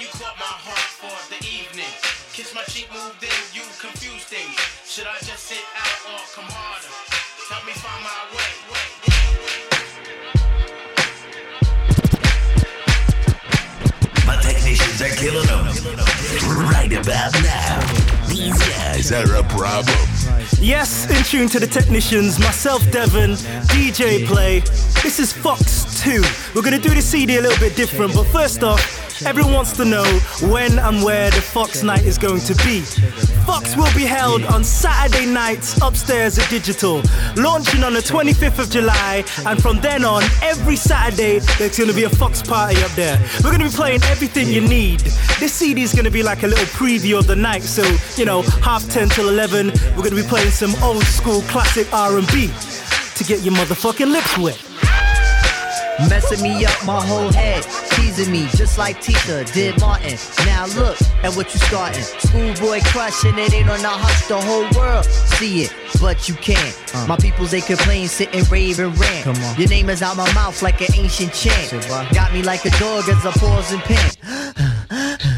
you caught my heart for the evening. Kiss my cheek, moved in, you confuse things. Should I just sit out or come harder? Help me find my way. My technicians are killing them right about now. These guys are a problem. Yes, in tune to the technicians, myself, Devon, DJ Play. This is Fox 2. We're gonna do the CD a little bit different, but first off, everyone wants to know when and where the Fox night is going to be. Fox will be held on Saturday nights upstairs at Digital, launching on the 25th of July, and from then on, every Saturday, there's gonna be a Fox party up there. We're gonna be playing everything you need. This CD is gonna be like a little preview of the night, so you know, half 10 till 11, we're gonna be playing some old school classic R&B to get your motherfucking lips wet. Messing me up my whole head, teasing me just like Tita did Martin. Now look at what you starting. Schoolboy crushing it ain't on the hush, the whole world see it, but you can't. Uh. My peoples they complain, sit and rave and rant. Come on. Your name is out my mouth like an ancient chant. Shit. Got me like a dog as I pause and pant.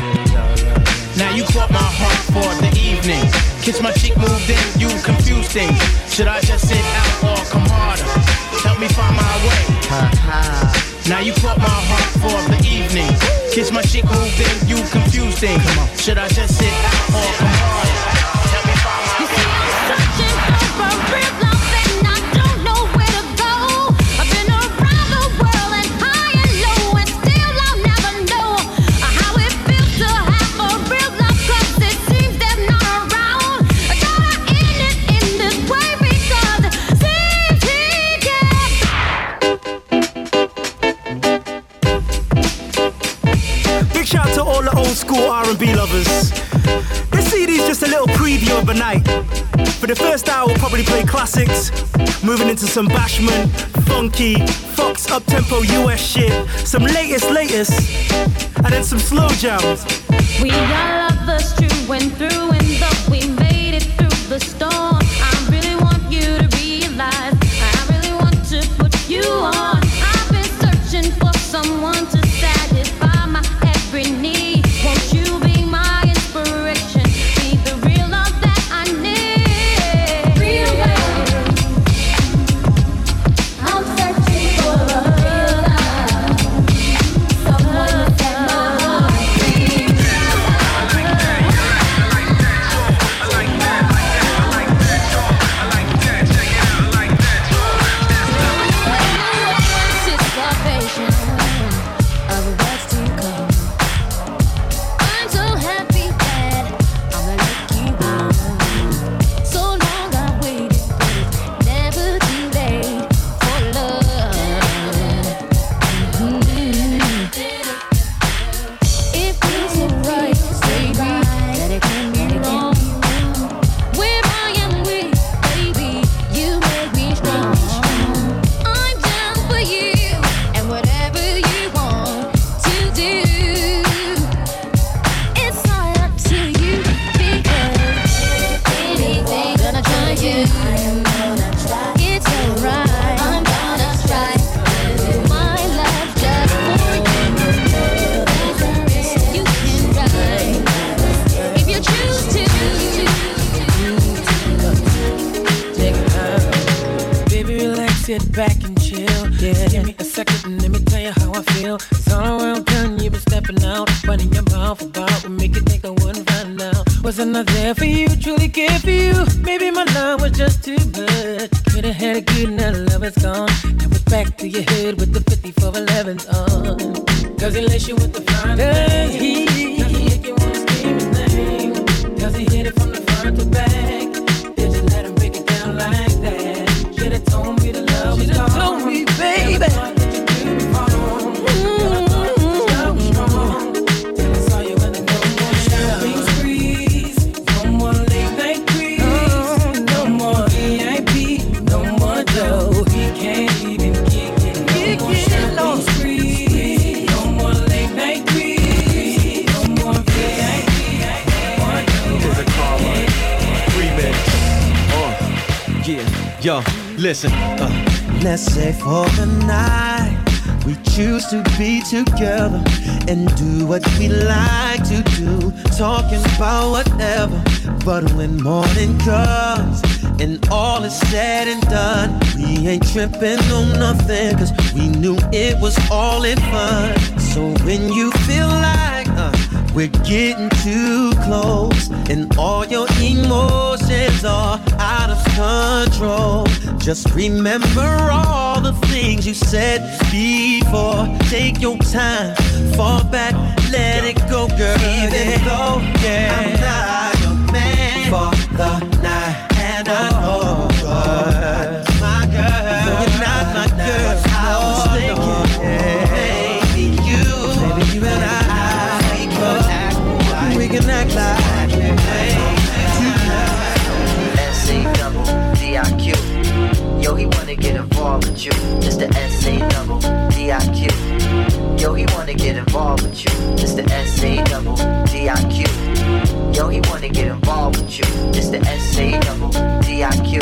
Now you caught my heart for the evening. Kiss my cheek, moved in, you confuse things. Should I just sit out or come harder? Help me find my way. Now you caught my heart for the evening. Kiss my cheek, moved in, you confuse things. Should I just sit out or come harder? To all the old school R&B lovers. This CD is just a little preview of a night. For the first hour, we'll probably play classics, moving into some bashment, funky, Fox up-tempo US shit, some latest, latest, and then some slow jams. We are lovers true and through, and Listen. Uh, let's say for the night, we choose to be together and do what we like to do, talking about whatever. But when morning comes and all is said and done, we ain't tripping on nothing, cause we knew it was all in fun. So when you feel like, uh, we're getting too close, and all your emotions are out of control. Just remember all the things you said before. Take your time, fall back, let it go, girl. Even though yeah. I'm not. get involved with you. Mr. S.A. double D.I.Q. Yo, he wanna get involved with you. Mr. S.A. double D.I.Q. Yo, he wanna get involved with you. Mr. S.A. double D.I.Q.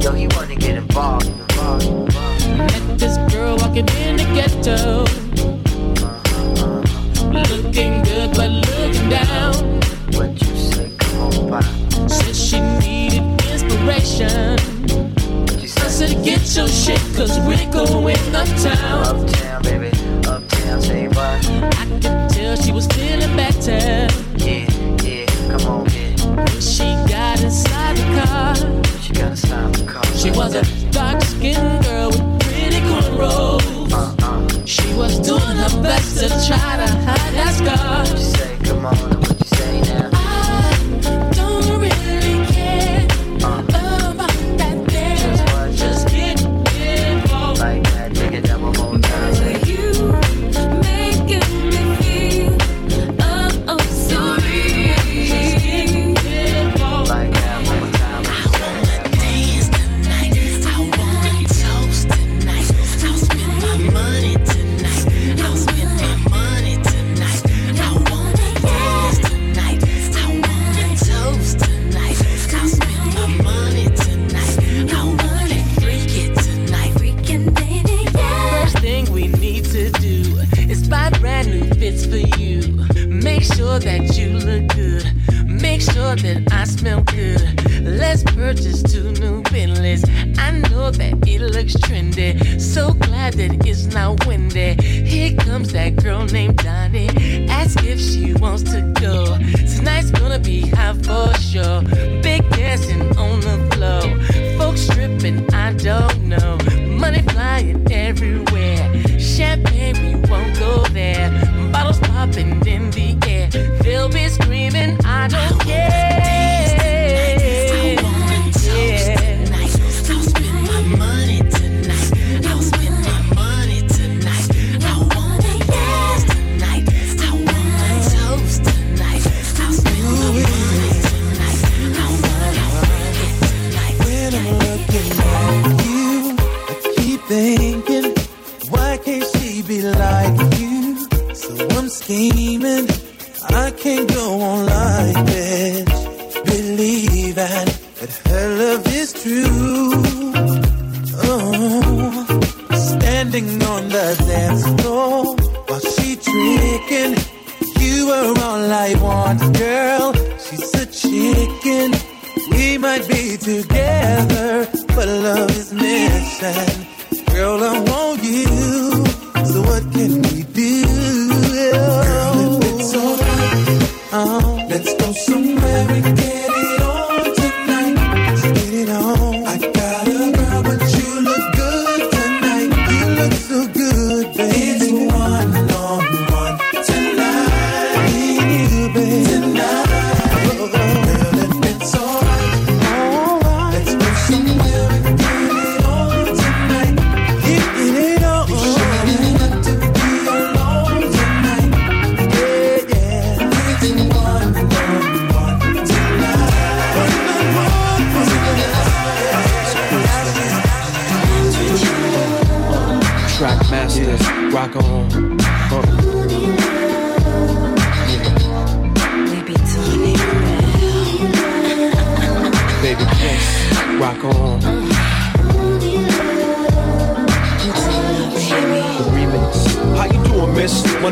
Yo, he wanna get involved. involved, involved. Met this girl walking in the ghetto. Looking get your shit, cause we're going uptown. Uptown, baby, uptown, say what? I could tell she was feeling better.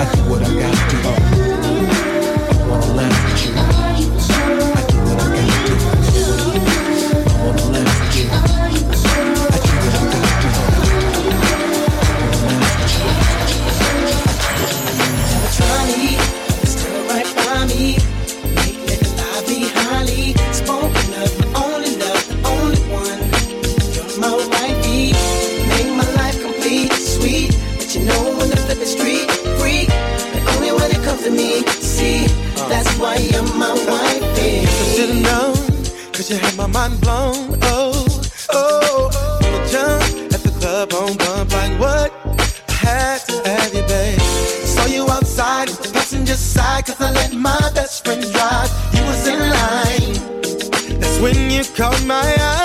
I do what I gotta do. I wanna laugh with you. Mind blown. Oh, oh, oh. jump at the club on bump like what? I had to have you, babe. Saw you outside, the passenger side, cause I let my best friend drive. You was in line. That's when you caught my eyes,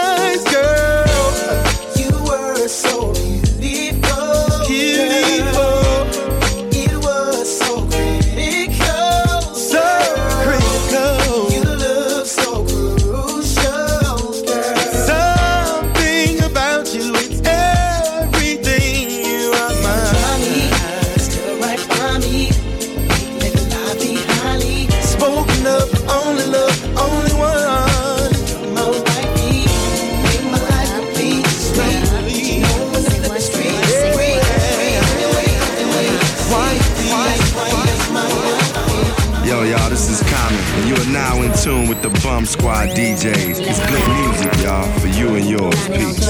and you are now in tune with the Bum Squad DJs. It's good music, y'all, for you and yours. Peace.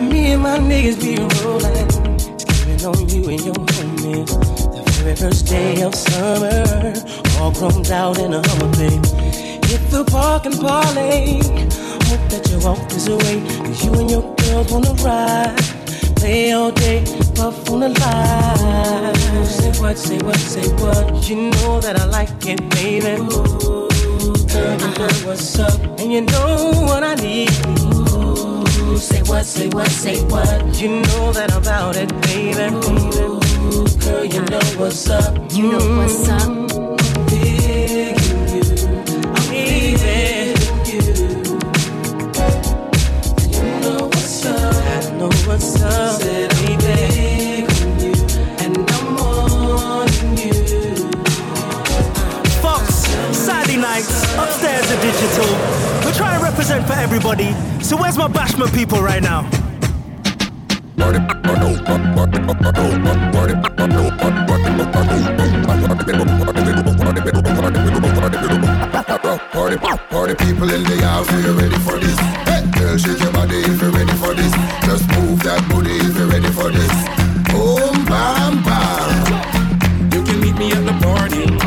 Me and my niggas be rolling, skipping on you and your homies. The very first day of summer, all grown out in a Hummer, baby. Hit the park and parlay. Hope that you walk this away, cause you and your girls wanna ride. Play all day, puff on the line. Say what, say what, say what. You know that I like it, baby. Ooh, girl, you know what's up, and you know what I need. Ooh, say what, say what, say what. You know that about it, baby. Ooh, girl, you know what's up. You know what's up. Digital. We're trying to represent for everybody. So where's my bashment people right now? Party, party people in the house, are you ready for this? Hey, girl, shake your body if you're ready for this. Just move that booty if you're ready for this. Boom, bam, bam. You can meet me at the party.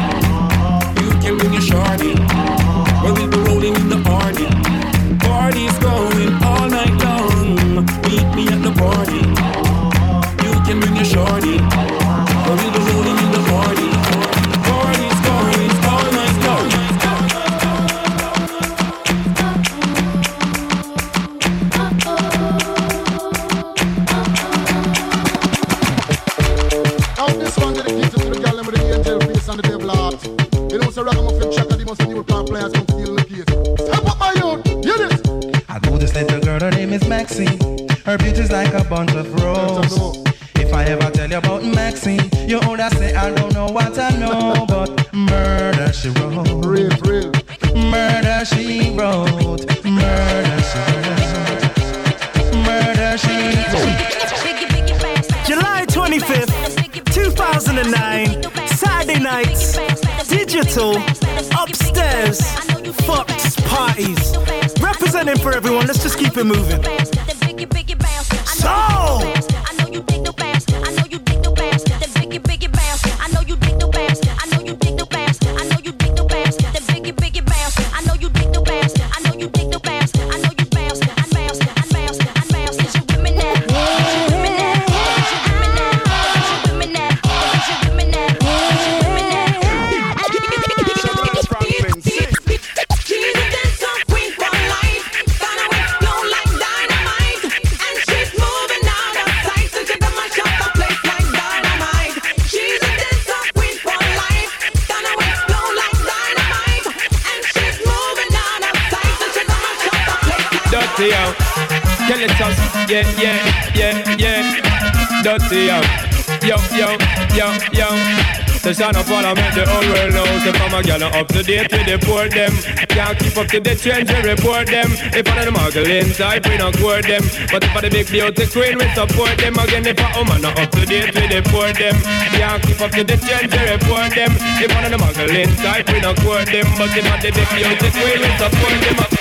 For everyone, let's just keep it moving. A gal up to date with the poor them Can't keep up to the trends, we report them If of the muggling type, we not court them But if I the big beauty queen, we support them Again, if a woman not up to date the poor them Can't keep up to the trends, we report them If of the muggling type, we not court them But if I the big beauty queen, we support them,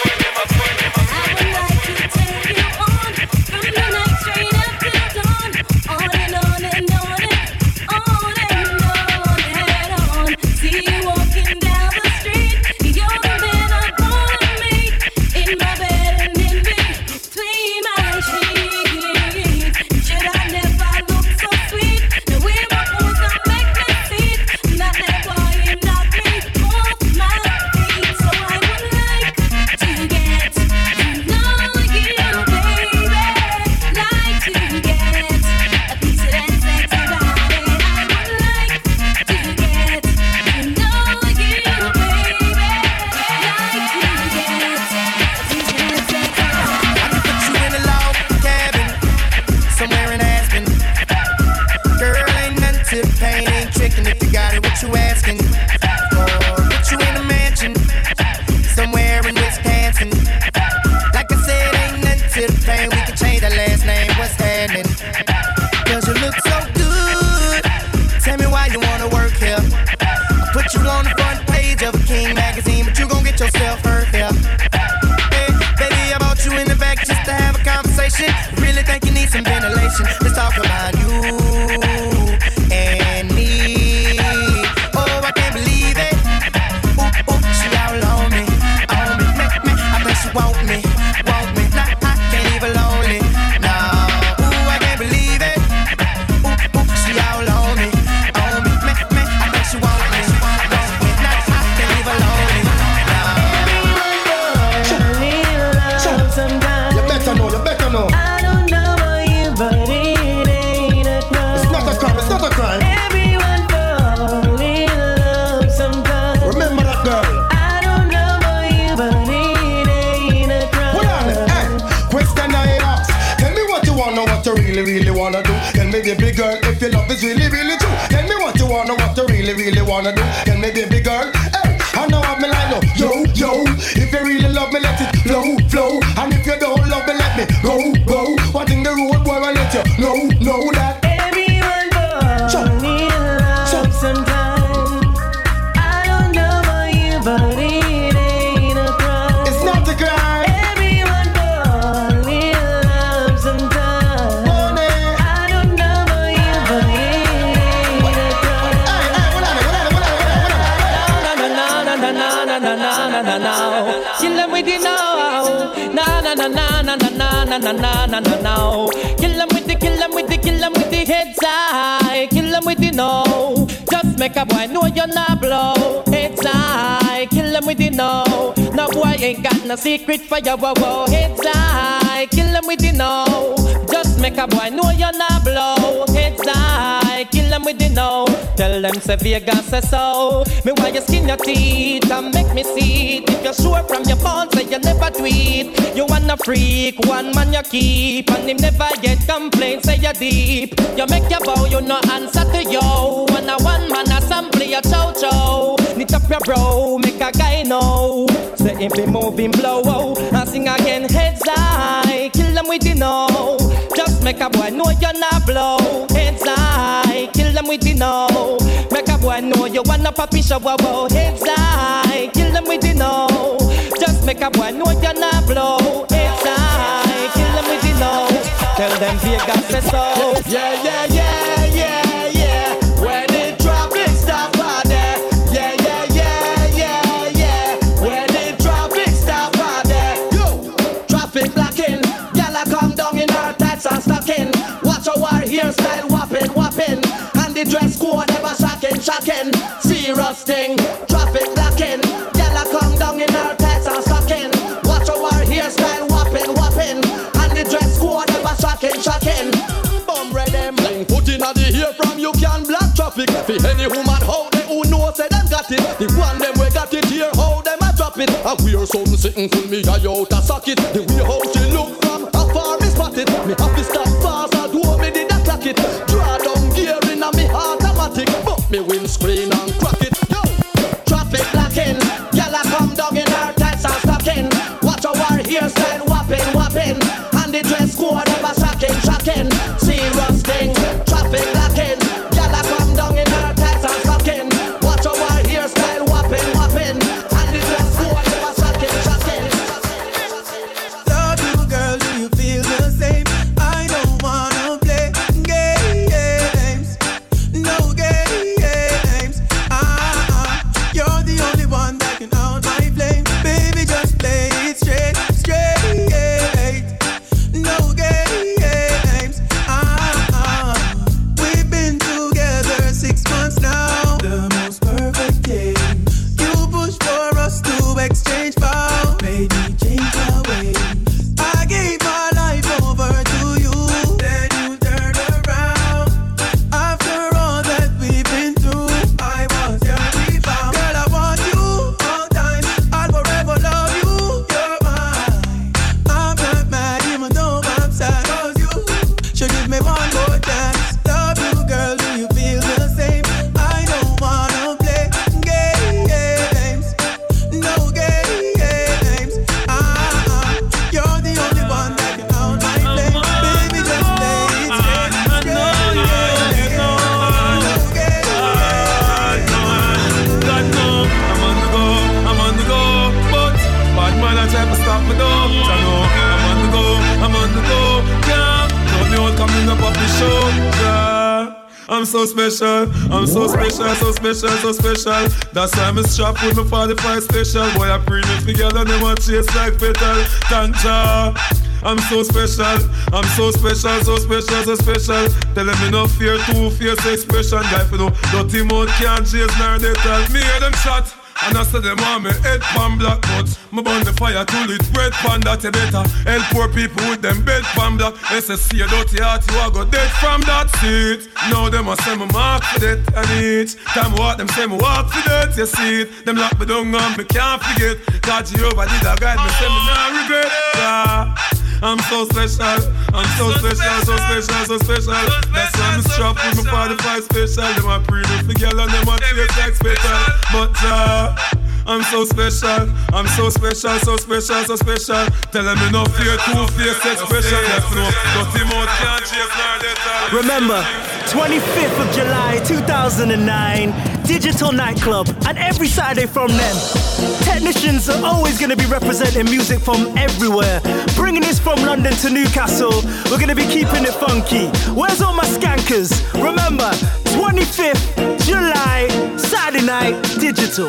na na na na na na. Kill them with the kill them with the kill them with the heads high. Kill them with the no. Just make a boy know you're not blow. Heads high. Kill them with the no. No boy ain't got no secret for your wow wow. Heads high. Kill them with the no. Just make a boy know you're not blow. Heads high. Kill them with the no. Tell them say Vegas so. Me why you skin your teeth and make me see it. If you're sure from your bones say you never tweet. You wanna freak, one man you keep, and him never get complaints. Say you deep. You make your bow, you no answer to yo. When a one man assembly, you chow chow. Knit up your bro, make a guy know. Say if be moving blow, oh, and sing again heads high. Kill them with the no. Just make a boy know you're not blow. Heads high, kill them with the no. Know you wanna puppy show, wow, wow. Heads high, kill them with the no. Just make a boy know you're not blow. Heads high, kill them with the no. Tell them Vegas say so. Yeah, yeah, yeah, yeah, yeah. When the traffic stop out. Yeah, yeah, yeah, yeah, yeah. When the traffic stop out there. Yo, traffic blocking. Gyal a come down in her tights and stocking. Watch our hairstyle whopping, whopping. And the dress code ever shocking. Serious thing. Traffic blocking. Gyal a come down in her tights and stocking. Watch our hairstyle whopping, whopping. And the dress code ever shocking, shocking. Bum them. Put in the ear from you can block traffic. For any woman how they who know say them got it. The one them we got it here how them a drop it. I wear something sitting for me, I out a socket. The way how Watch our so special, I'm so special, so special, so special. That's why I'm strapped with my 45 special. Boy, I bring it together, they want chase like petal. Thank ya. I'm so special, I'm so special, so special, so special. Tell them me no fear, two fierce expression. Guy for no dirty mouth can't chase nor they tell me hear them shot. And I say them want me head pan black but Me burn the fire till it red pan that you better Help poor people with them bed pan black. SSC a dirty heart you a go dead from that seat. Now them a say me mark for that and each Time what them say me walk for that you see it. Them lock me down and me can't forget. God Jehovah did a guide me say me not regret. Yeah. I'm so special, I'm so special, so special, so special. That's why I'm strapped with my 45 special. Them a pre for girl and them a taste like special. But uh, I'm so special, I'm so special, so special, so special. Tell them me no fear, two face expression. Yes, no, dirty mouth can't chase nor. Remember, 25th of July 2009, Digital Nightclub, and every Saturday from then. Technicians are always going to be representing music from everywhere, bringing this from London to Newcastle. We're going to be keeping it funky. Where's all my skankers? Remember, 25th July, Saturday night, Digital.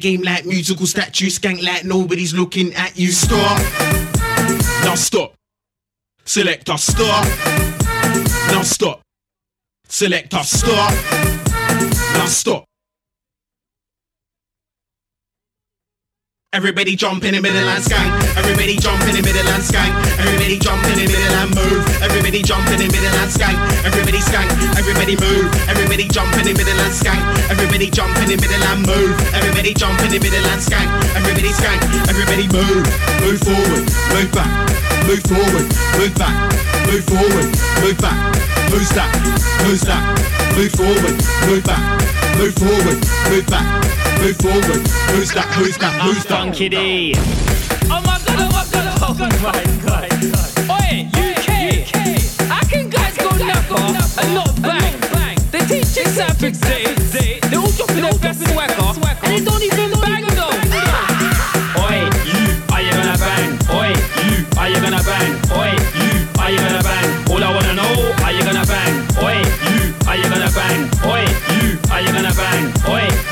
Game like musical statue, skank like nobody's looking at you. Stop. Now stop. Select Selector, stop. Now stop. Select Selector, stop. Now stop. Everybody jump in the middle and skank. Everybody jump in the middle and skank. Everybody jump in the middle and move. Everybody jump in the middle and skank. Everybody skank. Everybody move. Everybody jump in the middle and skank. Everybody jump in the middle and move. Everybody jump in the middle and skank. Everybody skank. Everybody move. Move forward. Move back. Move forward. Move back. Move forward. Move back. Who's that? Who's that? Move forward. Move back. Move forward. Move back. Move forward. Who's that? Who's that? Who's that? Funky D. Oh my god, oh my god, oh my god. Oh Oi, UK. How can guys go knock off and not bang? They teach you something, they, they all dropping their best swagger and they don't even bang though. Oi, you, are you gonna bang? Oi, you, are you gonna bang? Oi, you, are you gonna bang? All I wanna know, are you gonna bang? Oi, you, are you gonna bang? Oi, you, are you gonna bang? Oi, you, are you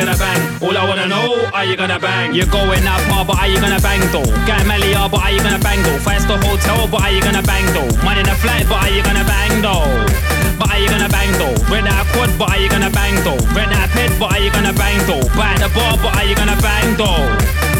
gonna bang? All I wanna know, are you gonna bang? You're going out far, but are you gonna bang though? Get Melia, but are you gonna bang though? Five star hotel, but are you gonna bang though? Money in a flight, but are you gonna bang though? But are you gonna bang though? Rent a quad, but are you gonna bang though? Rent a ped, but are you gonna bang though? Buy the bar, but are you gonna bang though?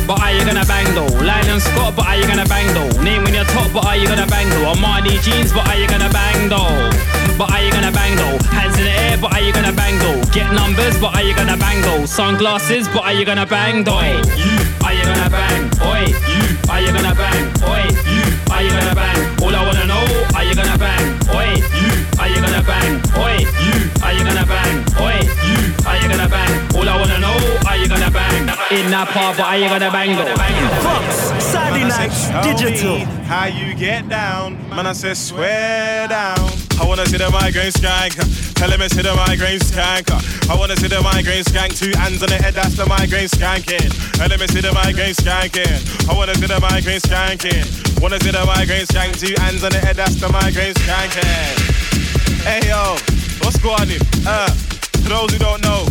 But are you gonna bang though? Lyle and Scott, but are you gonna bang though? Name in your top, but are you gonna bang though? Armani jeans, but are you gonna bang though? But are you gonna bang though? Hands in the air, but are you gonna bang though? Get numbers, but are you gonna bang though? Sunglasses, but are you gonna bang though? You, are you gonna bang? Oi, you, are you gonna bang? Oi, you, are you gonna bang? All I wanna know, are you gonna bang? Oi, you, are you gonna bang? Oi, you, are you gonna bang? Oi, you, are you gonna bang? All I wanna know, are you gonna bang? In that part, but are you gonna bang though? Fox, Saturday night, digital. How you get down? Man, I said swear down. I wanna see the migraine skank. Tell him it's see the migraine skank. I wanna see the migraine skank. Two hands on the head, that's the migraine skanking. Tell him it's see the migraine skanking. I wanna see the migraine skanking. Wanna see the migraine skank. Two hands on the head, that's the migraine skanking. Hey yo, what's going on? Uh, to those who don't know,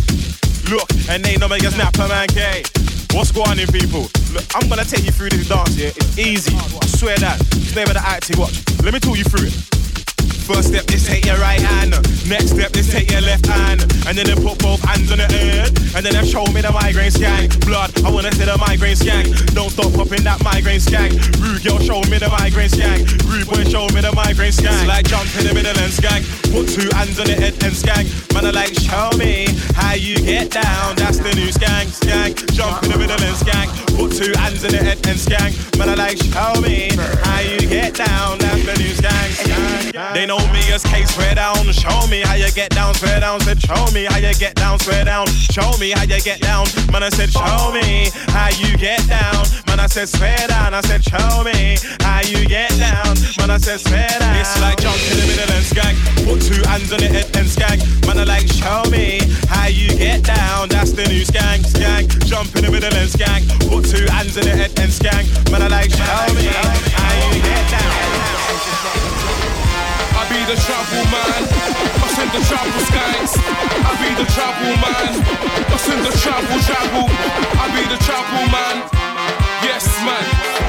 look, and they know me get snapper man K. What's going on, people? Look, I'm gonna take you through this dance here. It's easy. I swear that. It's never the acting. Watch. Let me talk you through it. First step is take your right hand. Next step is take your left hand. And then they put both hands on the head. And then they show me the migraine skank. Blood, I wanna see the migraine skank. Don't stop popping that migraine skank. Rude girl, show me the migraine skank. Rude boy, show me the migraine skank. It's like jump in the middle and skank. Put two hands on the head and skank. Man, I like, show me how you get down. That's the new skank, skank. Jump in the middle and skank. Put two hands on the head and skank. Man, I like, show me how you get down. That's the new skank, skank. Know me as K swear down. Show me how you get down, swear down. Said, show me how you get down, swear down. Show me how you get down. Man, I said, show me how you get down. Man, I said, swear down. I said, show me how you get down. Man, I said, swear down. It's like jump in the middle and skank. Put two hands on the head and skank. Man, I like, show me how you get down. That's the new skank, skank. Jump in the middle and skank. Put two hands on the head and skank. Man, I like, show me how you get down. Be the trouble man. Us in the trouble skies. I be the trouble man. Us in the trouble trouble. I be the trouble man. Yes man.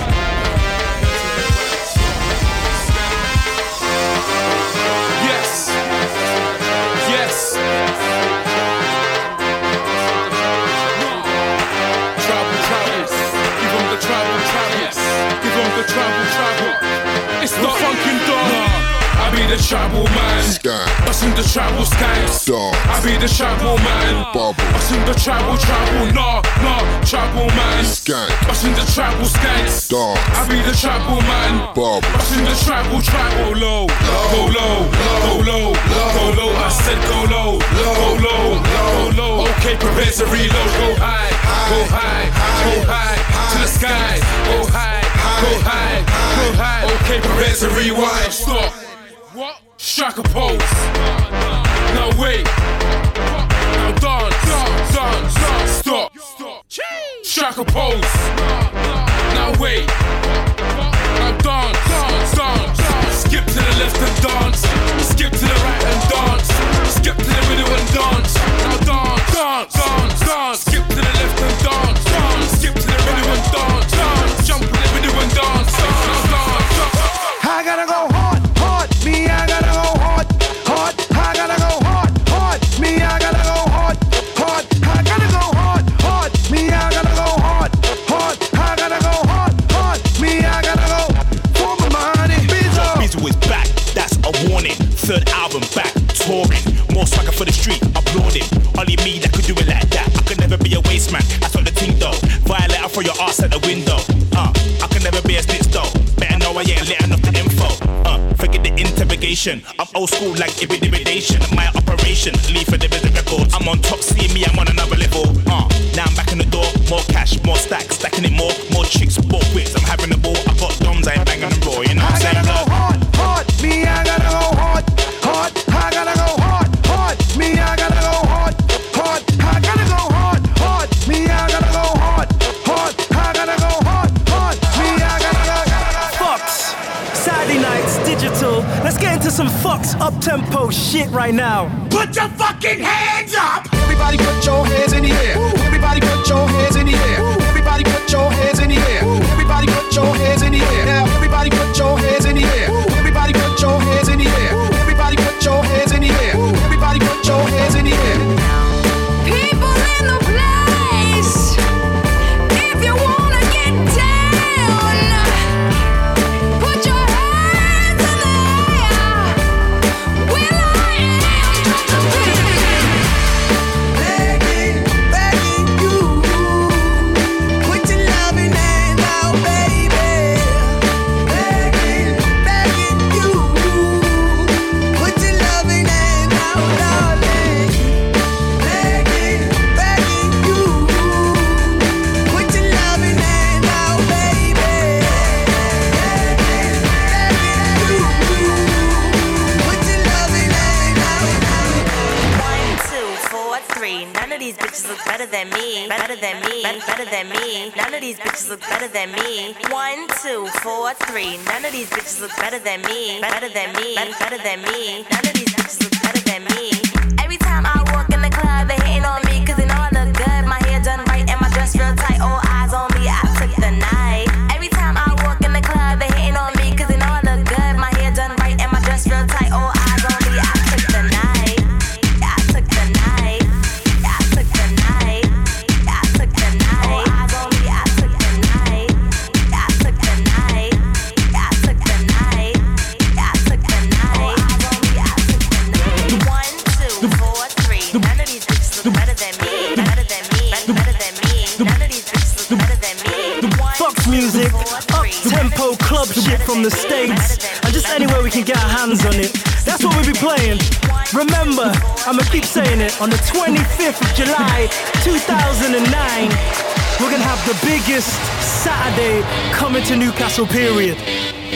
I trouble man. Us in the trouble skies. I be the trouble man. Us in the trouble trouble. No, no, trouble man. Us in the trouble skies. I be the trouble man. Us in the trouble trouble. Low, go low, go low, go low. I said go low, go low, go low. Okay, prepare to reload. Go high, go high, go high to the sky. Go high, go high, go high. Okay, prepare to rewind. Stop. What? Strike a pose. Now wait. Now dance. Dance. dance. Stop. Strike a pose. Now wait. Now dance. Dance. Dance. Skip to the left and dance. Skip to the right and dance. Skip to the middle and dance. Now dance. Dance. Dance. Dance. Interrogation. I'm old school like intimidation. My operation, leave for the record. I'm on top, see me, I'm on another level. Uh, now I'm back in the door, more cash, more stacks, stacking it more, more chicks, more whips. I'm having a tempo shit right now. Put your fucking hands up! Everybody put your hands in the air. Everybody put your hands in the air. Everybody put your hands in the air. Everybody put your hands in the air. Now everybody put your hands than me. Better, than me. None of these coming period.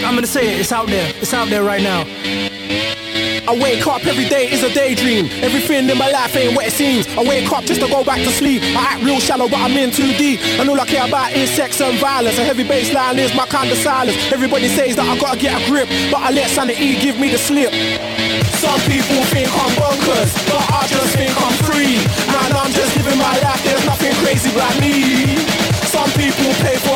I'm gonna say it, it's out there, it's out there right now. I wake up every day is a daydream. Everything in my life ain't what it seems. I wake up just to go back to sleep. I act real shallow, but I'm in too deep. And all I care about is sex and violence. A heavy bass line is my kind of silence. Everybody says that I gotta get a grip, but I let sanity give me the slip. Some people think I'm bonkers, but I just think I'm free. Man, I'm just living my life. There's nothing crazy about me. Some people pay for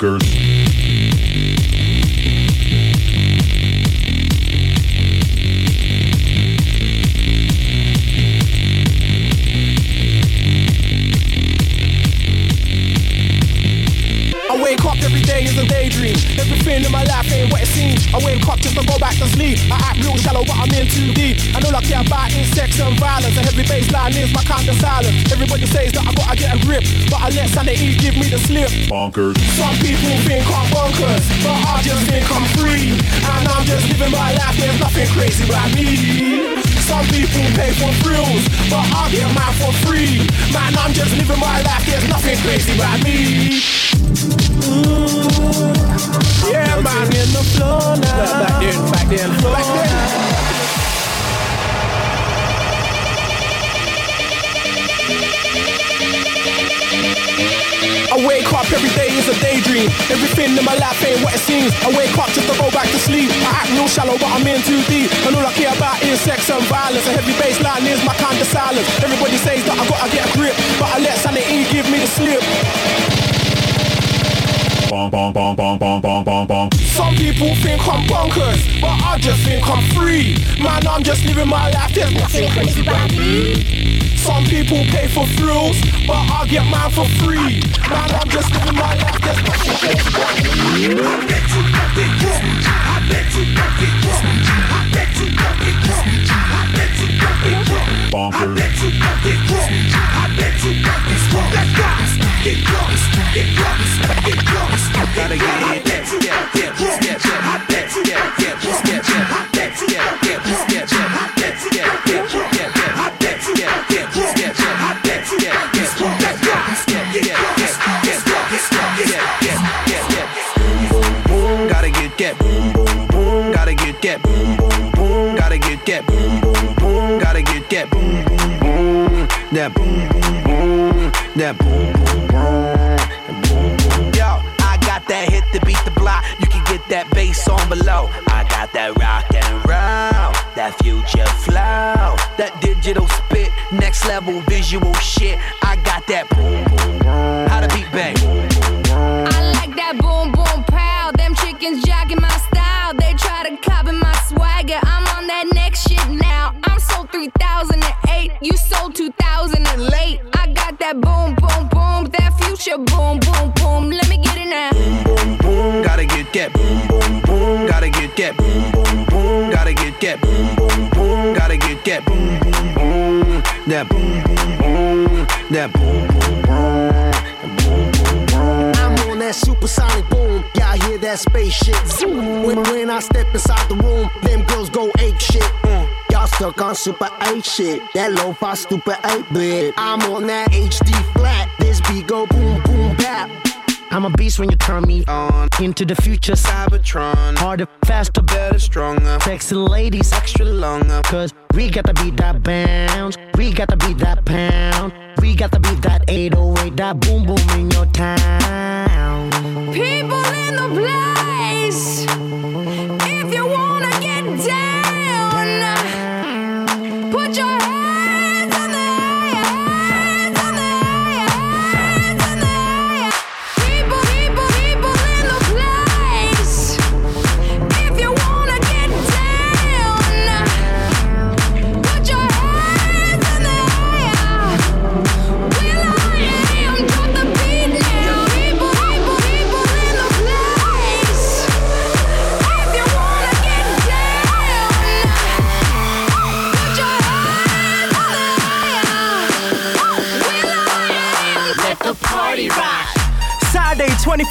Bonkers. All I care about is sex and violence. A heavy bass line is my kind of silence. Everybody says that I gotta get a grip, but I let sanity give me the slip. Bonkers. Some people think I'm bonkers, but I just think I'm free. And I'm just living my life, there's nothing crazy about me. Some people pay for thrills, but I get mine for free. Man, I'm just living my life, there's nothing crazy about me. Mm. Yeah, man. in the floor now. Back then, back then, back then. Wake up every day is a daydream. Everything in my life ain't what it seems. I wake up just to go back to sleep. I act real shallow, but I'm in too deep. And all I care about is sex and violence. A heavy bass line is my kind of silence. Everybody says that I gotta get a grip, but I let sanity give me the slip. Some people think I'm bonkers, but I just think I'm free. Man, I'm just living my life, there's nothing crazy about me. Some people pay for thrills, but I get mine for free. Man, I'm just living my life, that's what she. I bet you got it, yes. I bet you got it, yes. I bet you got it, yes. I bet you got it, yes. Bonkers. I bet you got it, yes. I bet you got it, yes. Let's go. Get close, get close, get close. Gotta get it, yes, yes, yes, yes, yes. I bet you got it, yes, yes, yes. That boom boom boom. That boom boom boom. Boom boom. Yo, I got that hit to beat the block. You can get that bass on below. I got that rock and roll. That future flow. That digital spit. Next level visual shit. I got that boom boom boom. How to beat bang. I like that boom boom. That boom boom boom. That boom boom boom. I'm on that supersonic boom. Y'all hear that spaceship zoom. When, when I step inside the room, them girls go ape shit. Mm. Y'all stuck on super 8 shit. That low fi stupid 8 bit. I'm on that HD flat. This beat go boom boom bap. I'm a beast when you turn me on into the future. Cybertron, harder, faster, better, stronger. Sexy ladies, extra longer. Cause we got to beat that bounce. We got to beat that pound. We got to beat that 808, that boom boom in your town. People in the place. If you wanna get down,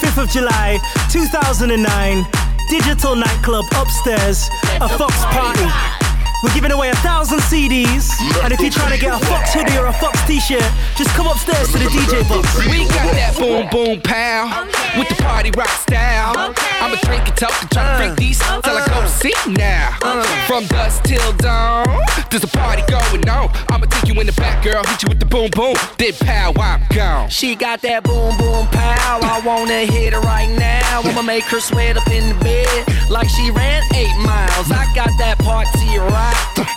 5th of July 2009, Digital Nightclub upstairs, a Fox party. We're giving away a thousand CDs, and if you're trying to get a Fox hoodie or a Fox t-shirt, just come upstairs to the DJ box. We got that boom boom pow with the party rock style. I'ma drink and talk and try to freak uh, these uh. till I go to sleep now. From dusk till dawn, there's a party going on. I'ma take you in the back, girl, hit you with the boom boom, then pow, I'm gone. She got that boom boom pow. I wanna hit her right now. I'ma make her sweat up in the bed like she ran eight miles. I got that party rock,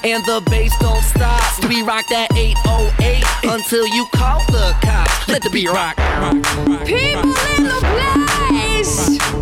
and the bass don't stop. We rock that 808 until you call the cops. Let the beat rock. People in the place.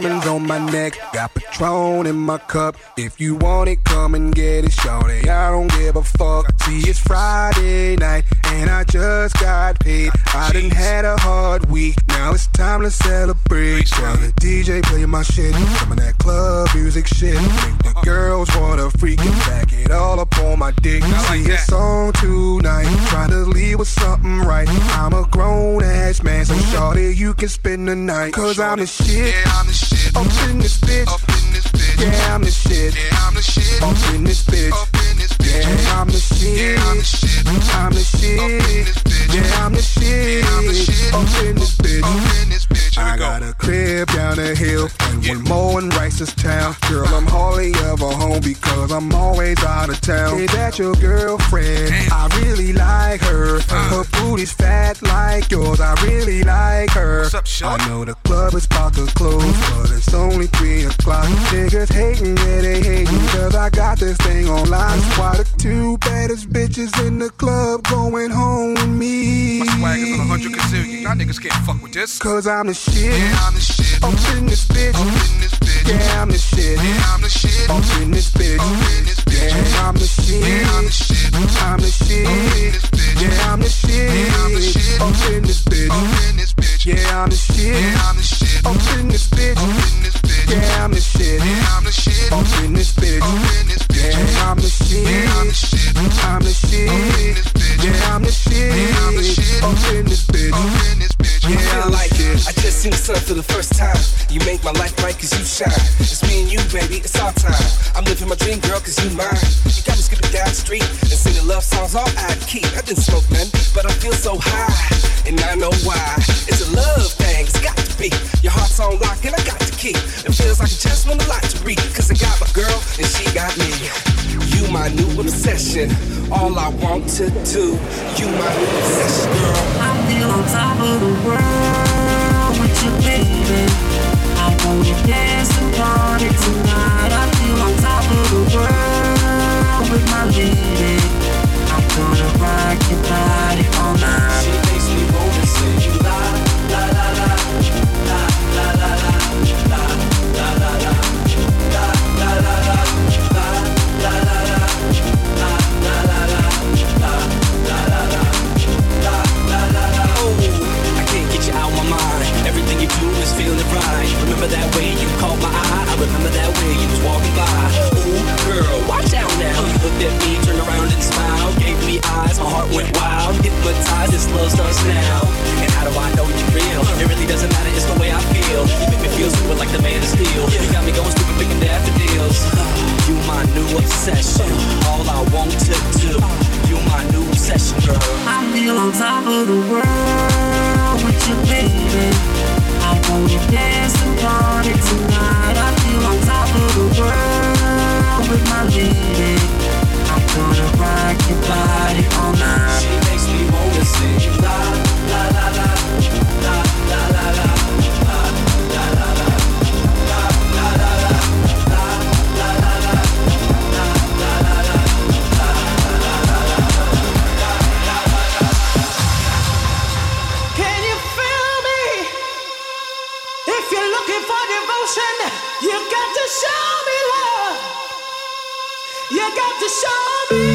Diamonds on my neck, got Patron in my cup. If you want it, come and get it, shorty. I don't give a fuck. See, it's Friday night, and I just got paid. I done had a hard week, now it's time to celebrate. Tell the DJ play my shit, some of that club music shit. Make the girls wanna freak and back it all up on my dick. See, it's on tonight, trying to leave with something right. I'm a grown ass man, so shorty, you can spend the night. Cause I'm the shit. Yeah, I'm the shit. Up in this bitch. Up in this bitch. Yeah, I'm the shit. Yeah, I'm the shit. Up in this bitch. Yeah, I'm the shit. I'm the shit. Yeah, I'm the shit. Up in this bitch. I got a crib down the hill and one more in Ricestown. Girl, I'm hardly ever home because I'm always out of town. Hey, that your girlfriend? I really like her. Her booty's fat like yours. I really like her. I know the club is about to close, but it's only three o'clock. Niggas hating, yeah, they hating cause I got this thing on lock. Why the two baddest bitches in the club going home with me? My swag is on a hundred gazillion. Y'all niggas can't fuck with this. Cause I'm the shit. Yeah, I'm the shit. Up in this bitch. Up in this bitch. Yeah, I'm the shit. Yeah, I'm the shit. Up in this bitch. Up in this bitch. Yeah, I'm the shit. Yeah, I'm the shit. I'm the shit. Yeah, I'm the shit. Yeah, I'm the shit. Up in this bitch. Up in this bitch. Yeah, I'm the shit. Yeah, I'm the shit. Up in this bitch. Up in this bitch. Yeah, I'm the shit. Yeah, I'm the shit. Up in this bitch. Up in this bitch. Yeah, I'm the shit. Shit. I'm the shit. I'm the shit. Yeah, I'm the shit. Up in this bitch. Up in this bitch. Yeah, I'm like shit. I just seen the sun for the first time. You make my life bright cause you shine. It's me and you, baby, it's our time. I'm living my dream, girl, cause you mine. You got me skipping down the street and singing love songs all out of key. I didn't smoke none, but I feel so high. And I know why. It's a love thing, it's got to be. Your heart's on lock and I got the key. It feels like I just want a lot to read. Cause I got my girl and she got me. You my new obsession. All I want to do. You my new obsession, girl. I feel on top of the world with you, baby. I wanna dance and party tonight. Remember that way you caught my eye. I remember that way you was walking by. Ooh, girl, watch out now. You looked at me, turned around and smiled. Gave me eyes, my heart went wild. Hypnotized, this love starts now. And how do I know you're real? It really doesn't matter, it's the way I feel. You make me feel stupid like the man of steel. You got me going stupid, picking daffodils. You my new obsession. All I want to do. You my new obsession, girl. I feel on top of the world with you, baby. She makes me wanna sing. La, la, la, la, la got to show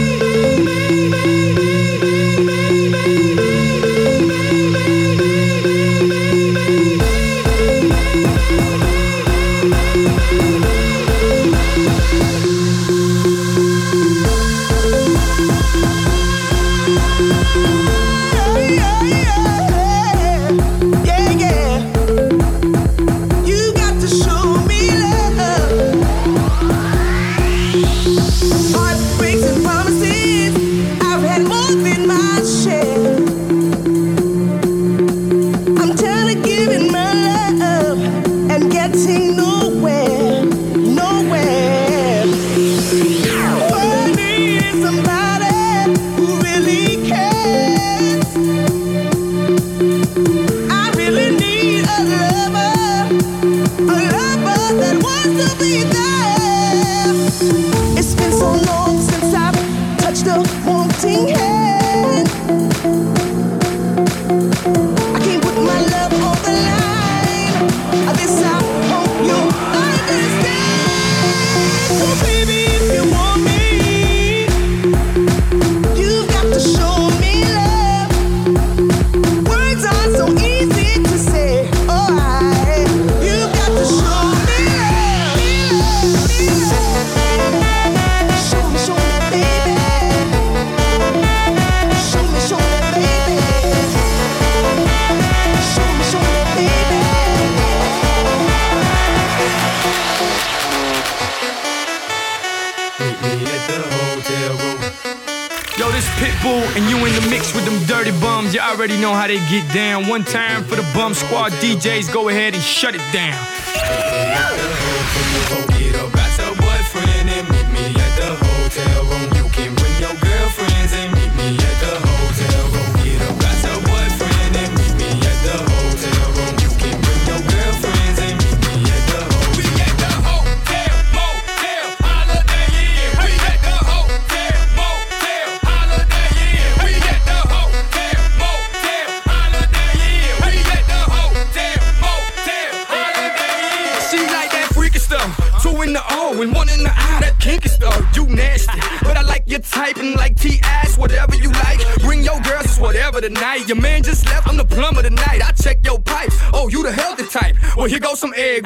DJs, go ahead and shut it down.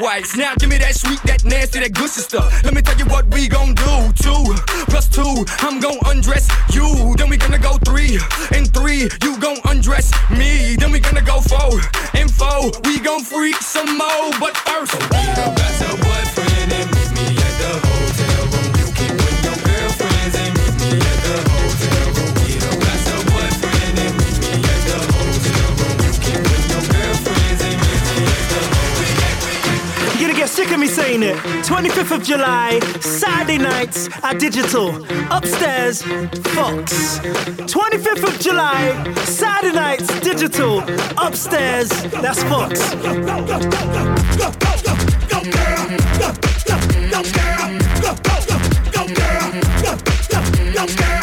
whites. Now give me that sweet, that nasty, that good stuff. Let me tell you what we gon' 25th of July, Saturday nights at Digital, upstairs, Fox. 25th of July, Saturday nights, Digital, upstairs, that's Fox. Go, go, go, go, go, go. Go, go, go. Go, go, go. Go, go, go.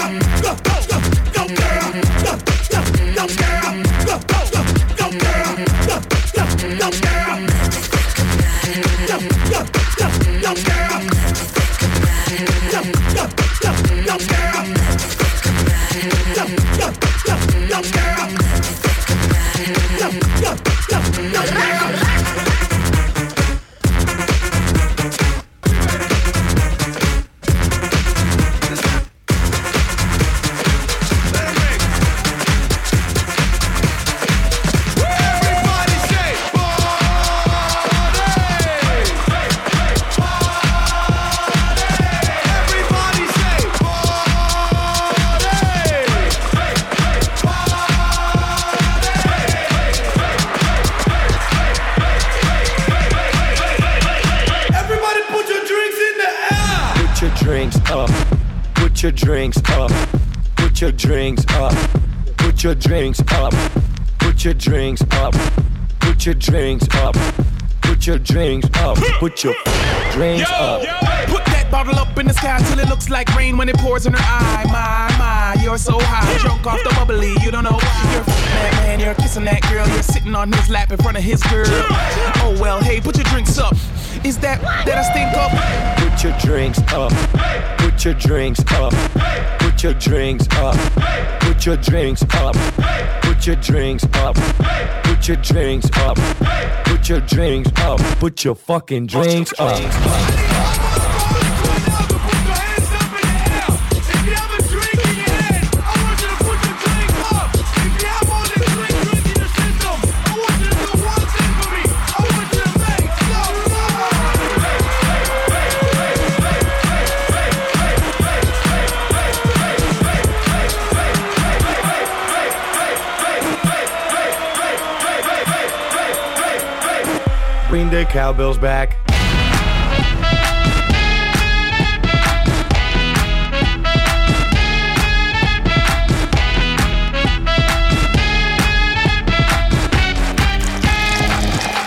your drinks up. Put your drinks up. Put your drinks up. Put your drinks up. Put your drinks up. Put that bottle up in the sky till it looks like rain when it pours in her eye. My, my, you're so high. Drunk off the bubbly, you don't know why. You're that man, you're kissing that girl. You're sitting on his lap in front of his girl. Oh well, hey, put your drinks up. Is that that I stink up? Put your drinks up. Put your drinks up. Put your drinks up. Put your drinks up. Put your drinks up. Put your drinks up. Put your drinks up. Put your fucking drinks up. the cowbells back.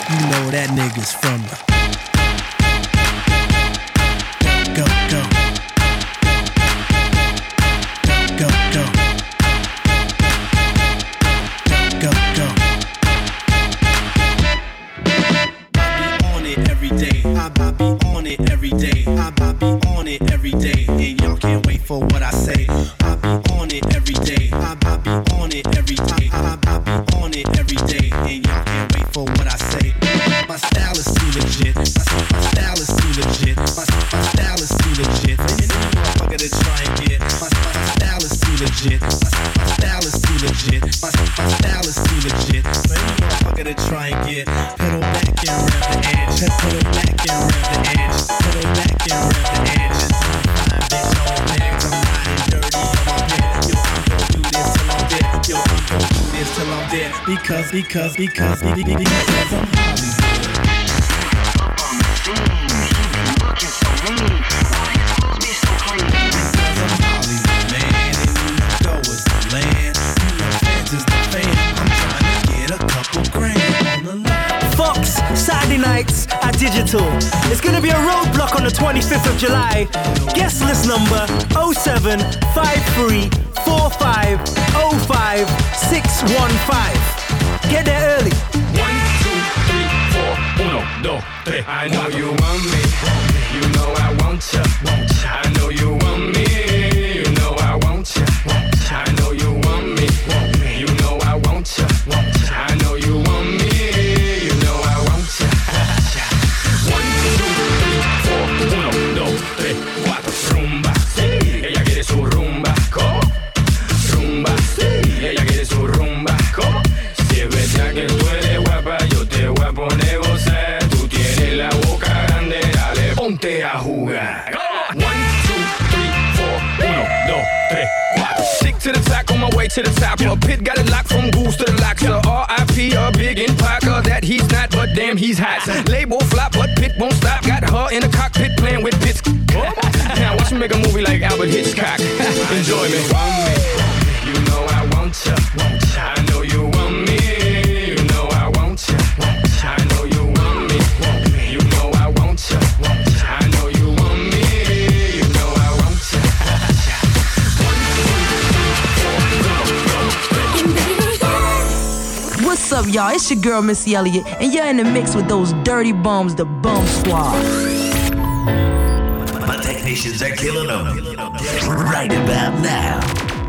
You know that nigga's from the because, because, because, because, because I'm Fox, Saturday nights at Digital. It's gonna be a roadblock on the 25th of July. Guest list number 07534505 Get there early. One, two, three, four, uno, dos, tres. I know you want me. You know I want ya. I know you want me. Top, on my way to the top. A pit got it locked from goose to the locks. The R.I.P. a big in Parker that he's not, but damn he's hot. Label flop, but pit won't stop. Got her in the cockpit playing with bits. now watch me make a movie like Alfred Hitchcock. Enjoy me. You know I want ya. Y'all? It's your girl, Missy Elliott, and you're in the mix with those dirty bums, the Bum Squad. My technicians are killing them. Right about now.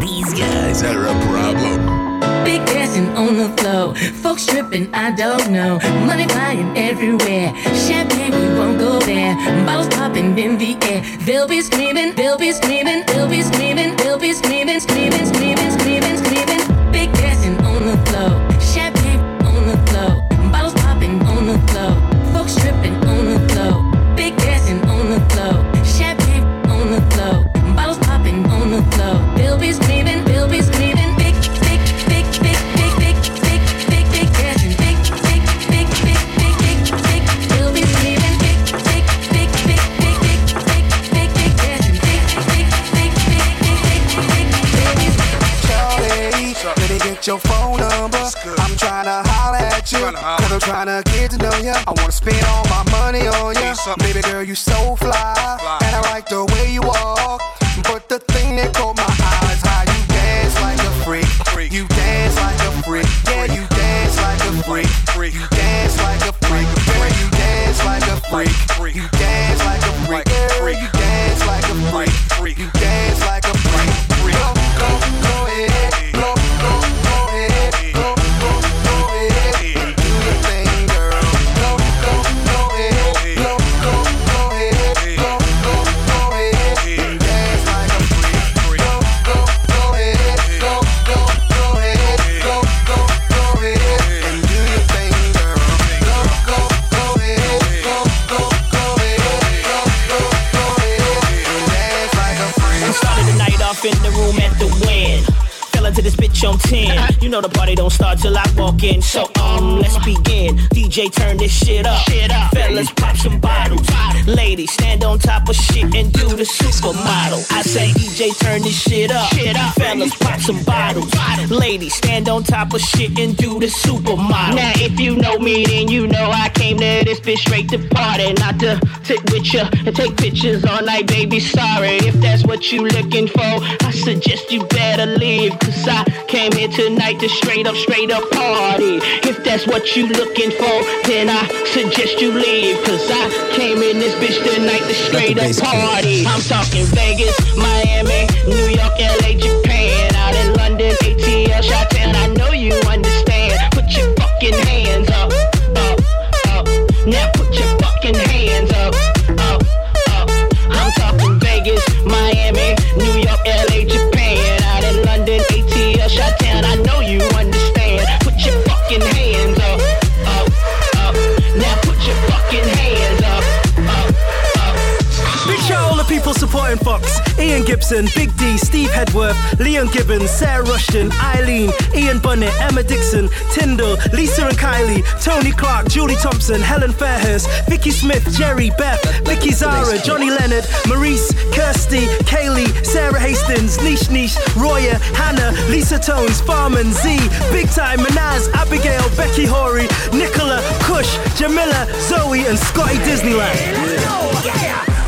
These guys are a problem. Big dancing on the floor, folks tripping, I don't know. Money flying everywhere, champagne we won't go there. Bottles popping in the air, they'll be screaming, they'll be screaming, they'll be screaming, they'll be screaming, screaming, screaming, screaming, your phone number. I'm trying to holler at you, cause I'm trying to get to know you. I wanna spend all my money on you. Baby girl, you so fly, into on 10. You know the party don't start till I walk in. So, um, let's begin. DJ, turn this shit up. Fellas, pop some bottles. Ladies, stand on top of shit and do the supermodel. I say, DJ, turn this shit up. Fellas, pop some bottles. Ladies, stand on top of shit and do the supermodel. Now, if you know me, then you know I came to this bitch straight to party. Not to sit with ya and take pictures all night, baby. Sorry if that's what you looking for. I suggest you better leave. Cause I came here tonight to straight up, straight up party. If that's what you looking for, then I suggest you leave. Cause I came in this bitch tonight to straight up party. I'm talking Vegas, Miami, New York, LA, Japan, supporting Fox. Ian Gibson. Big D, Steve Hedworth, Leon Gibbons, Sarah Rushton, Eileen, Ian Bunnett, Emma Dixon, Tyndall, Lisa and Kylie, Tony Clark, Julie Thompson, Helen Fairhurst, Vicky Smith, Jerry, Beth, Vicky Zara, Johnny Leonard, Maurice, Kirsty, Kaylee, Sarah Hastings, Nish Nish, Roya, Hannah, Lisa Tones, Farman, Z, Big Time, Manaz, Abigail, Becky Horry, Nicola, Kush, Jamila, Zoe, and Scotty Disneyland.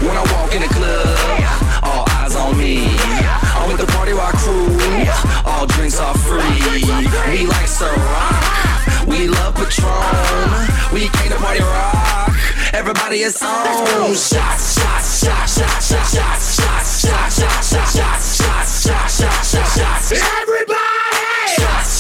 When I walk in the club, me. I'm with the party rock crew, all drinks are free. We like Ciroc, we love Patron, we came to party rock. Everybody is on. Shots, shots, shots, shots, shots, shots, shots, shots, shots, shots, shots, shots, shots, shots, shots, shots. Everybody! Shots, shots, shots,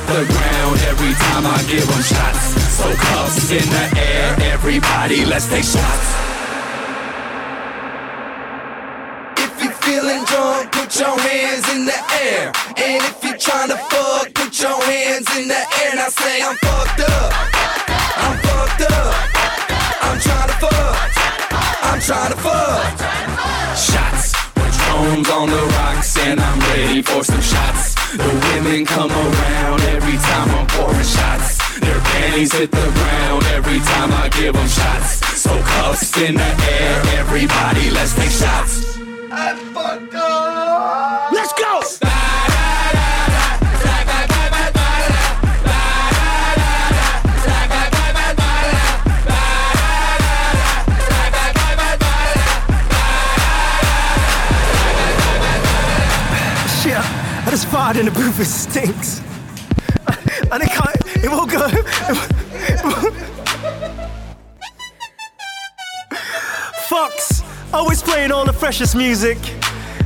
hit the ground every time I give them shots. So cuffs in the air, everybody, let's take shots. If you're feeling drunk, put your hands in the air. And if you're trying to fuck, put your hands in the air. Now say I'm fucked up. I'm fucked up. I'm tryna fuck. I'm tryna fuck. Shots. Patron's on the rocks and I'm ready for some shots. The women come around every time I'm pouring shots. Their panties hit the ground every time I give them shots. So cuffs in the air, everybody, let's take shots. I fucked up. Let's go. Farted in the booth, it stinks. And it can't, it won't go. it won't- Fox, always playing all the freshest music.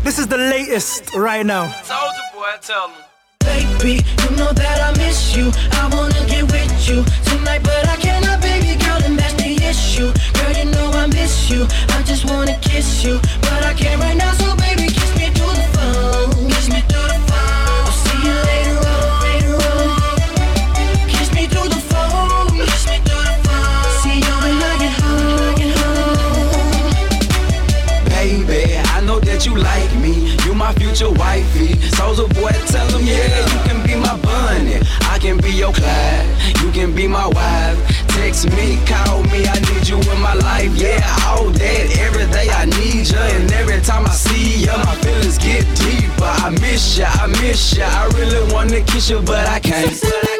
This is the latest right now. Soldier boy, tell me. Baby, you know that I miss you. I wanna get with you tonight, but I cannot, baby girl, and that's the issue. Girl, you know I miss you. I just wanna kiss you, but I can't right now. So baby, my future wifey. Soldier boy, tell them, yeah, you can be my bunny. I can be your Clyde. You can be my wife. Text me, call me, I need you in my life. Yeah, all that, every day I need you. And every time I see you, my feelings get deeper. I miss you, I miss you. I really wanna kiss you, but I can't.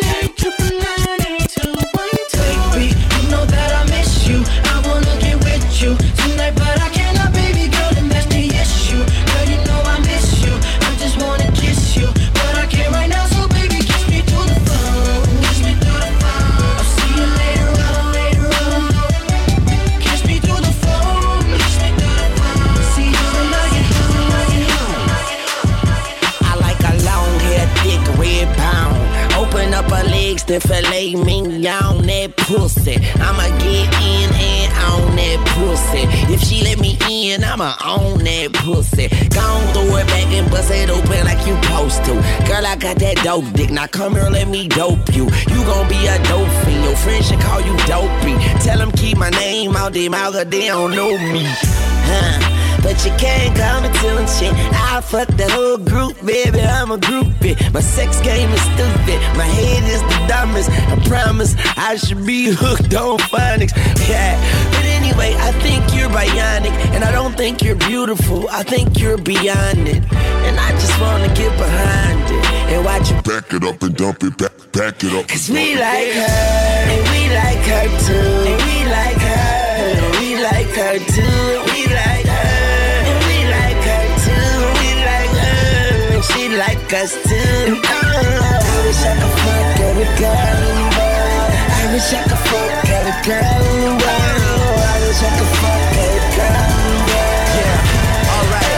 Legs to fillet me on that pussy. I'ma get in and on that pussy. If she let me in, I'ma own that pussy. Gon' throw it back and bust it open like you supposed to. Girl, I got that dope dick. Now come here, let me dope you. You gon' be a dope fiend. Your friends should call you dopey. Tell them keep my name out their mouth, they don't know me. Huh? But you can't call me till shit. I fuck the whole group, baby. I'm a groupie. My sex game is stupid. My head is the dumbest. I promise I should be hooked on phonics. Yeah. But anyway. Anyway, I think you're bionic, and I don't think you're beautiful. I think you're beyond it, and I just wanna get behind it and watch you Back it up and dump it, back, back it up. Cause we like her, and we like her too. And we like her, and we like her too. We like her, like us too. Oh, I wish I could fuck every girl in the world. I wish I could fuck every girl in the world. I wish I could fuck every girl in the world. Yeah, alright.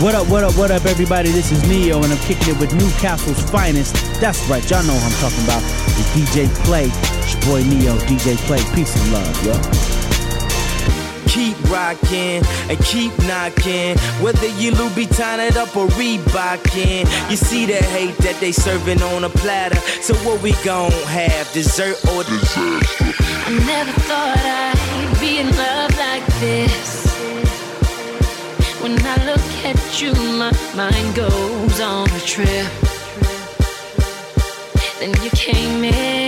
What up, what up, what up, everybody? This is Neo, and I'm kicking it with Newcastle's finest. That's right, y'all know what I'm talking about. It's DJ Play. It's your boy Neo, DJ Play. Peace and love, yo. Keep rocking and keep knocking. Whether you Louboutin it up or Reebokin. You see the hate that they serving on a platter. So what we gon' have? Dessert or disaster? I never thought I'd be in love like this. When I look at you, my mind goes on a trip. Then you came in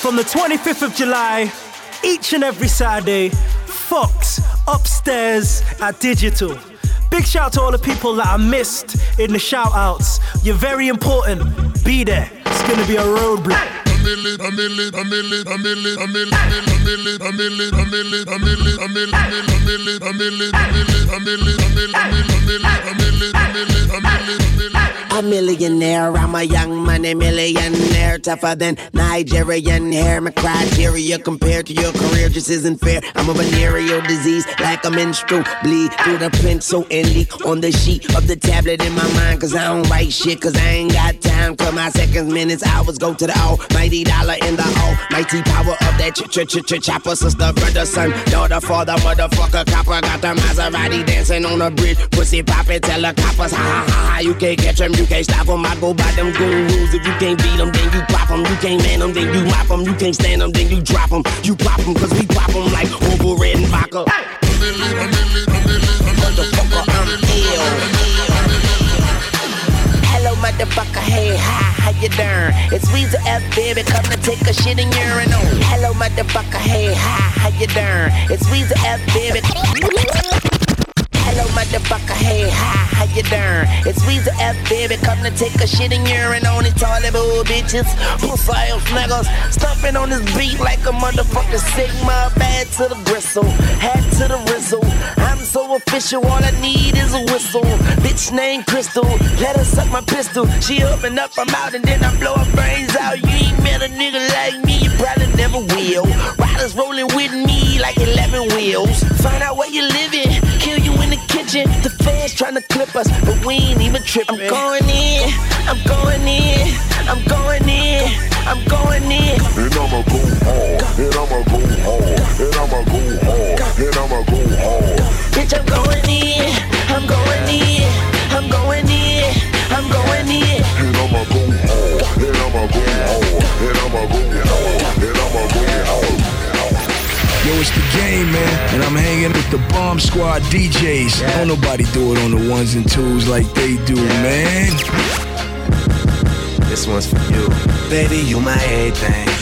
From the 25th of July, each and every Saturday, Fox upstairs at Digital. Big shout out to all the people that I missed in the shout outs. You're very important. Be there. It's gonna be a roadblock. A millionaire, I'm a young money millionaire, tougher than Nigerian hair. My criteria compared to your career just isn't fair. I'm a venereal disease, like a menstrual bleed through the pencil and leak on the sheet of the tablet in my mind. Cause I don't write shit, cause I ain't got time. Cause my seconds, minutes, hours go to the almighty dollar in the almighty power of that ch ch ch ch chopper. Sister, brother, son, daughter, father, motherfucker, copper. Got the Maserati dancing on the bridge. Pussy poppin', tell the coppers, ha ha ha ha. You can't catch them, you can't stop them. I go by them goon rules. If you can't beat them, then you pop them. You can't man them, then you mop them. You can't stand them, then you drop them. You pop them, cause we pop them like over red and vodka. Motherfucker, I'm ill. Motherfucker, hey, hi, how you doing? It's Weezy F, baby, come to take a shit in urine on. Hello, motherfucker, hey, hi, how you doing? It's Weezy F, baby. Hello, motherfucker, hey, hi, how you doing? It's Weezy F, baby, come to take a shit in urine on it. Toilet bowl bitches, pussy ass niggas, stumping on this beat like a motherfucking Sigma. Bad to the gristle, hat to the rizzle. So official, all I need is a whistle. Bitch named Crystal, let her suck my pistol. She open up, I'm out, and then I blow her brains out. You ain't met a nigga like me, you probably never will. Riders rolling with me like 11 wheels. Find out where you living, kill you in the kitchen. The fans trying to clip us, but we ain't even tripping. I'm going in, I'm going in, I'm going in, I'm going in. And I'ma go hard, and I'ma go hard, and I'ma go hard, and I'ma go hard. Bitch, I'm going in, I'm going in, I'm going in, I'm going in. And I'ma go hard, and I'ma go hard, and I'ma go hard, and I'ma go hard. Yo, it's the game, man. And I'm hanging with the Bomb Squad DJs. Don't nobody do it on the ones and twos like they do, man. This one's for you. Baby, you my everything.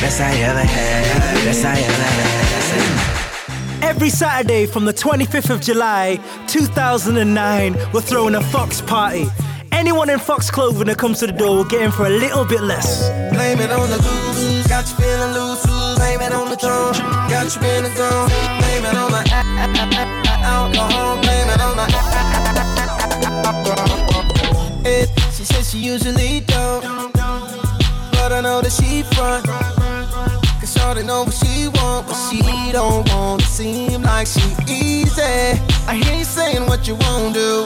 Best I ever had. Best I ever had. Every Saturday from the 25th of July 2009, we're throwing a Fox party. Anyone in Fox clothing that comes to the door will get in for a little bit less. Blame it on the goose, got you feeling loose. Blame it on the drum, got you in the zone. Blame it on a- alcohol. Blame it on. It, she says she usually don't, but I know that she front. Shorty know what she want, but she don't want to seem like she easy. I hear you saying what you won't do,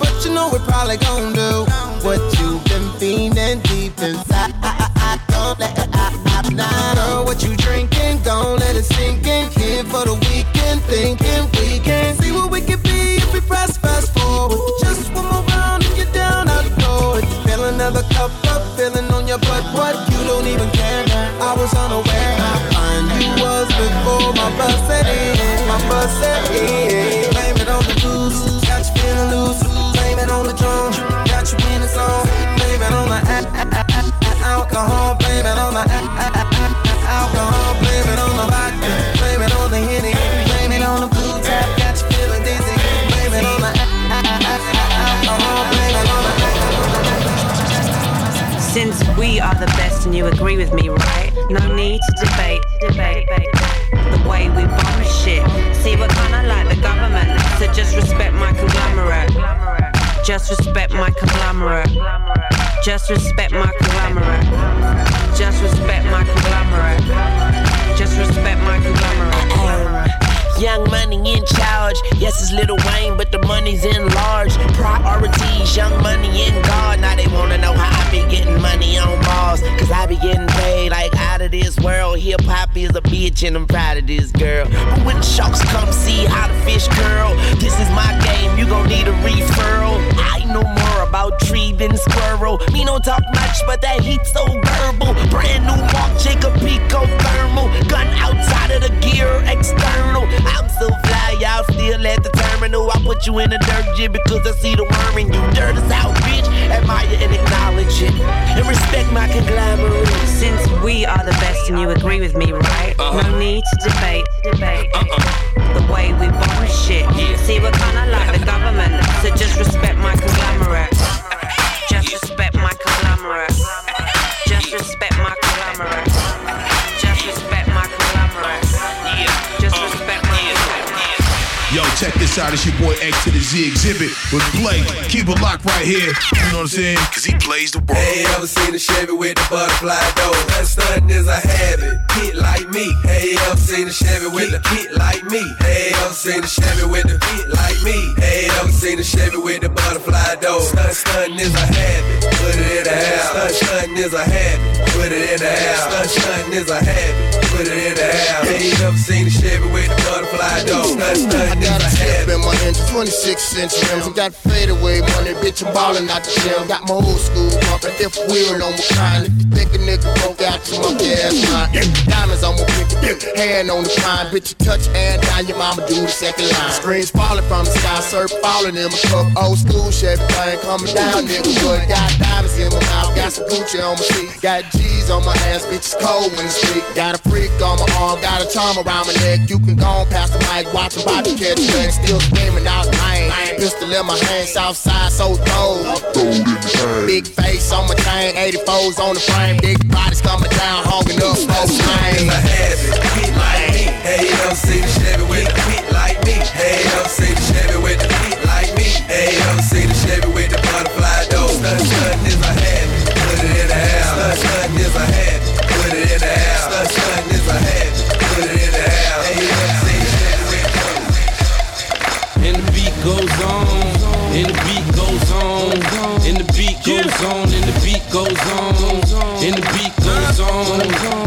but you know we're probably gon' do what you've been feeling deep inside. i Don't let it out, now. Girl, what you drinking? Don't let it sink in. Here for the weekend, thinking we can see what we can be if we press fast forward. Just one more round and you're down out the you feel another cup up, feeling on your butt, what you don't even care. Was unaware you was before my set in. My set in. Blame it on the booze, got you feeling loose. Blame it on the got you. Blame it on the alcohol. Blame it on the alcohol. Blame it on the vodka. Blame it on the henny. Blame it on the blue tap, got you feeling dizzy. Blame it on the alcohol. Blame it on the Since we are the best and you agree with me, right? No need to debate, debate, debate. The way we bomb shit. See, we're kinda like the government, so just respect my conglomerate. Just respect my conglomerate. Just respect my conglomerate. Just respect my conglomerate. Just respect my conglomerate. Young money in charge. Yes, it's Lil Wayne, but the money's in large. Priorities, young money in God. Now they wanna know how I be getting money on Mars. Cause I be getting paid like out of this world. Hip hop is a bitch and I'm proud of this girl. But when the sharks come see how the fish curl, this is my game, you gon' need a referral. I know more about tree than squirrel. Me no talk much, but that heat so verbal. Brand new Marc Jacob Pico thermal. Gun outside of the gear, external. I'm so fly, y'all still at the terminal. I put you in the dirt jig because I see the worm in you. Dirt is out, bitch. Admire and acknowledge it. And respect my conglomerate. Since we are the best and you agree with me, right? No uh-huh. need to debate, debate. Uh-uh. The way we bomb shit. See, we're kinda like the government, so just respect my conglomerate. Just respect my conglomerate. Just respect my conglomerate. Check this out. It's your boy X to the Z Xzibit with Blake. Keep it locked right here. You know what I'm saying? Cause he plays the role. Hey, ever seen a Chevy with the butterfly door? That stunting is a habit. Hit like me. Hey, ever seen a Chevy with the hit like me? Hey, ever seen a Chevy with the hit like me? Hey, ever seen a Chevy with the butterfly door? Stunt, stunting is a habit. Put it in the house. Stunt, stunting is a habit. Put it in the house. Stunt, stunting is a habit. Put it in the house. Hey, ever seen a Chevy with the butterfly door? Stunt, stunting I got a step in my engine, 26 inch rims. I got fadeaway money, bitch, I'm ballin' out the gym. Got my old school bumpin', if wheel on my kind. If you think a nigga broke out, you my gas line. Diamonds on my pinky, hand on the pine. Bitch, you touch and down, your mama do the second line. Screens falling from the sky, surf falling in my cup. Old school Chevy thing comin' down, nigga. But got diamonds in my mouth, got some Gucci on my seat. Got G's on my ass, bitch, it's cold when it's sweet. Got a freak on my arm, got a charm around my neck. You can go on past the mic, watch a body catch legs. Still screaming out pain. Pistol in my hand, south side so cold. Big face on my chain, 84s on the frame. Big bodies coming down, hogging up both lanes. Hit like me. Hey, ever seen a Chevy with the hit like me? Hey, ever seen a Chevy with the hit like me? Hey, ever seen a Chevy with the butterfly door? Stunt, stunt is a and the beat goes on, and the beat goes on, and the beat goes on, and the beat goes on,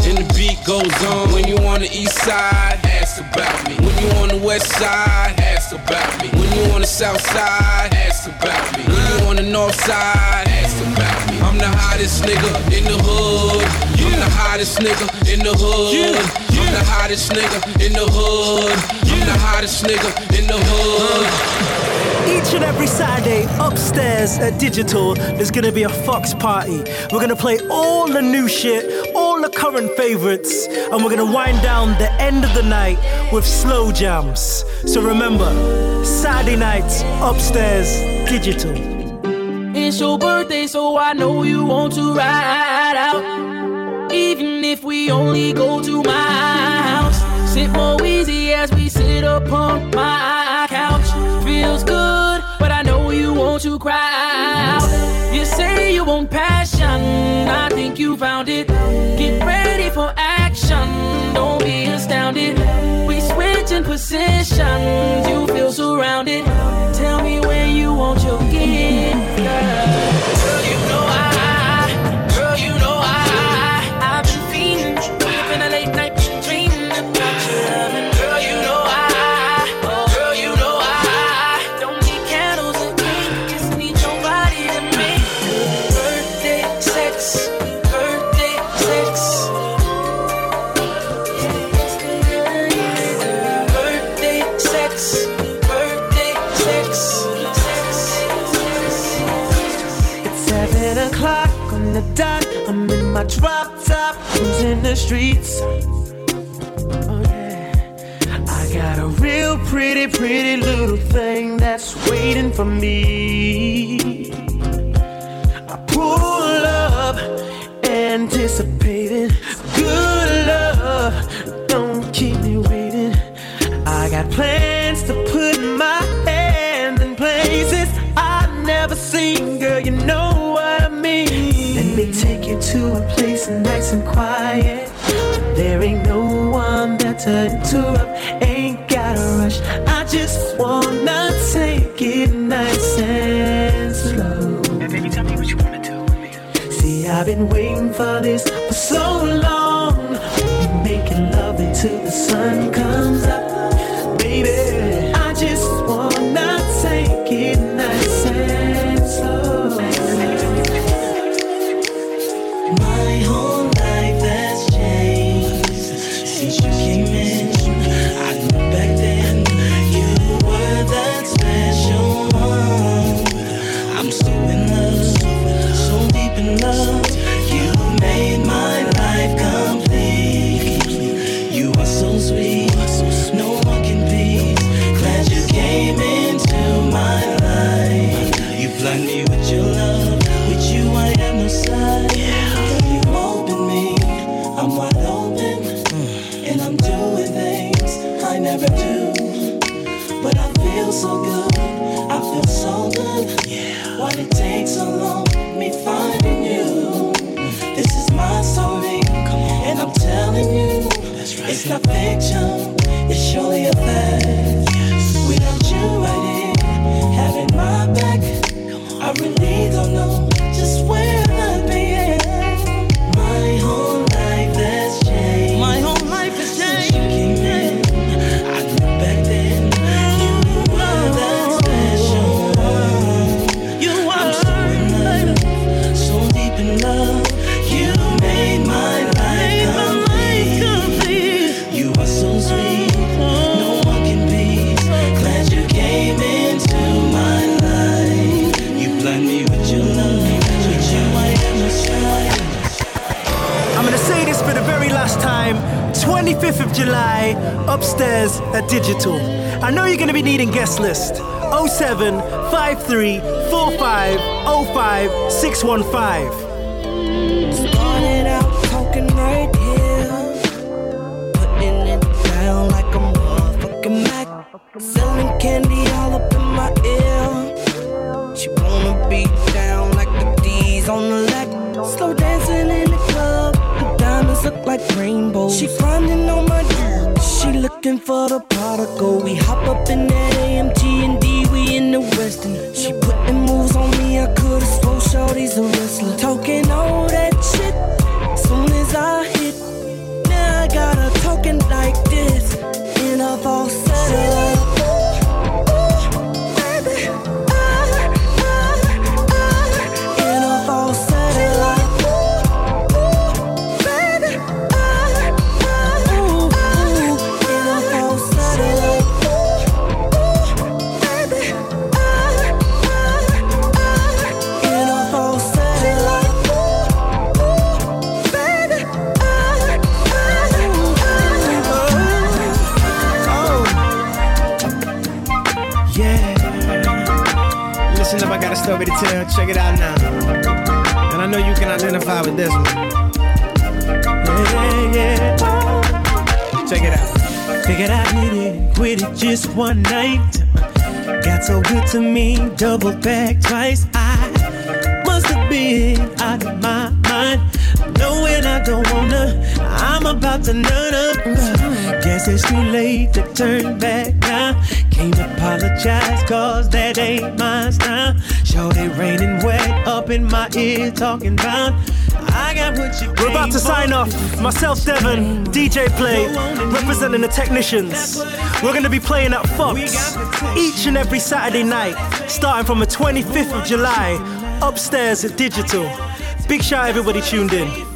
and the beat goes on. When you on the east side, ask about me. When you on the west side, ask about me. When you on the south side, ask about me. When you on the north side, ask about me. I'm the hottest nigga in the hood. I'm the hottest nigga in the hood. I'm the hottest nigga in the hood. I'm the hottest nigga in the hood. Each and every Saturday upstairs at Digital, there's gonna be a Fox party. We're gonna play all the new shit, all the current favorites, and we're gonna wind down the end of the night with slow jams. So remember, Saturday nights upstairs, Digital. It's your birthday, so I know you want to ride out. Even if we only go to my house, sit more easy as we sit upon my. Feels good, but I know you want to cry out. You say you want passion, I think you found it. Get ready for action, don't be astounded. We switching positions, you feel surrounded. Tell me where you want your gift, girl. 10 o'clock on the dot. I'm in my drop top, cruising the streets. Oh, yeah. I got a real pretty, pretty little thing that's waiting for me. I pull up, anticipating good love. Don't keep me waiting. I got plans There ain't no one there to interrupt. Ain't gotta rush. I just wanna take it nice and slow. Baby, tell me what you wanna do with me. See, I've been waiting for this for so long. Making love until the sun comes up, 25th of July, upstairs at Digital. I know you're gonna be needing guest list 07 53 45 05 615. Started out talking right here, putting it down like a motherfucking Mac. Selling candy all up in my ear. She wanna be down like the D's on the. Slow dancing in the look like rainbows. She grinding on my dirt. She looking for the prodigal. We hop up in that AMG and D, we in the Western. She putting moves on me, I could've swore shorty's a wrestler. Talking all that shit, soon as I hit. Now I got her talking like this in a falsetto. Detail. Check it out now. And I know you can identify with this one. Yeah, yeah. Check it out. Figured I it quit it just one night. Got so good to me, double back twice. I must have been out of my mind. Knowing I don't wanna, I'm about to nut up. Guess it's too late to turn back now. Can't apologize, cause that ain't my style. Raining wet up in my ear, talking about. I got what you We're about to sign off. Myself, Devon, DJ Play, representing the technicians. We're going to be playing at Fox each and every Saturday night, starting from the 25th of July, upstairs at Digital. Big shout out everybody tuned in.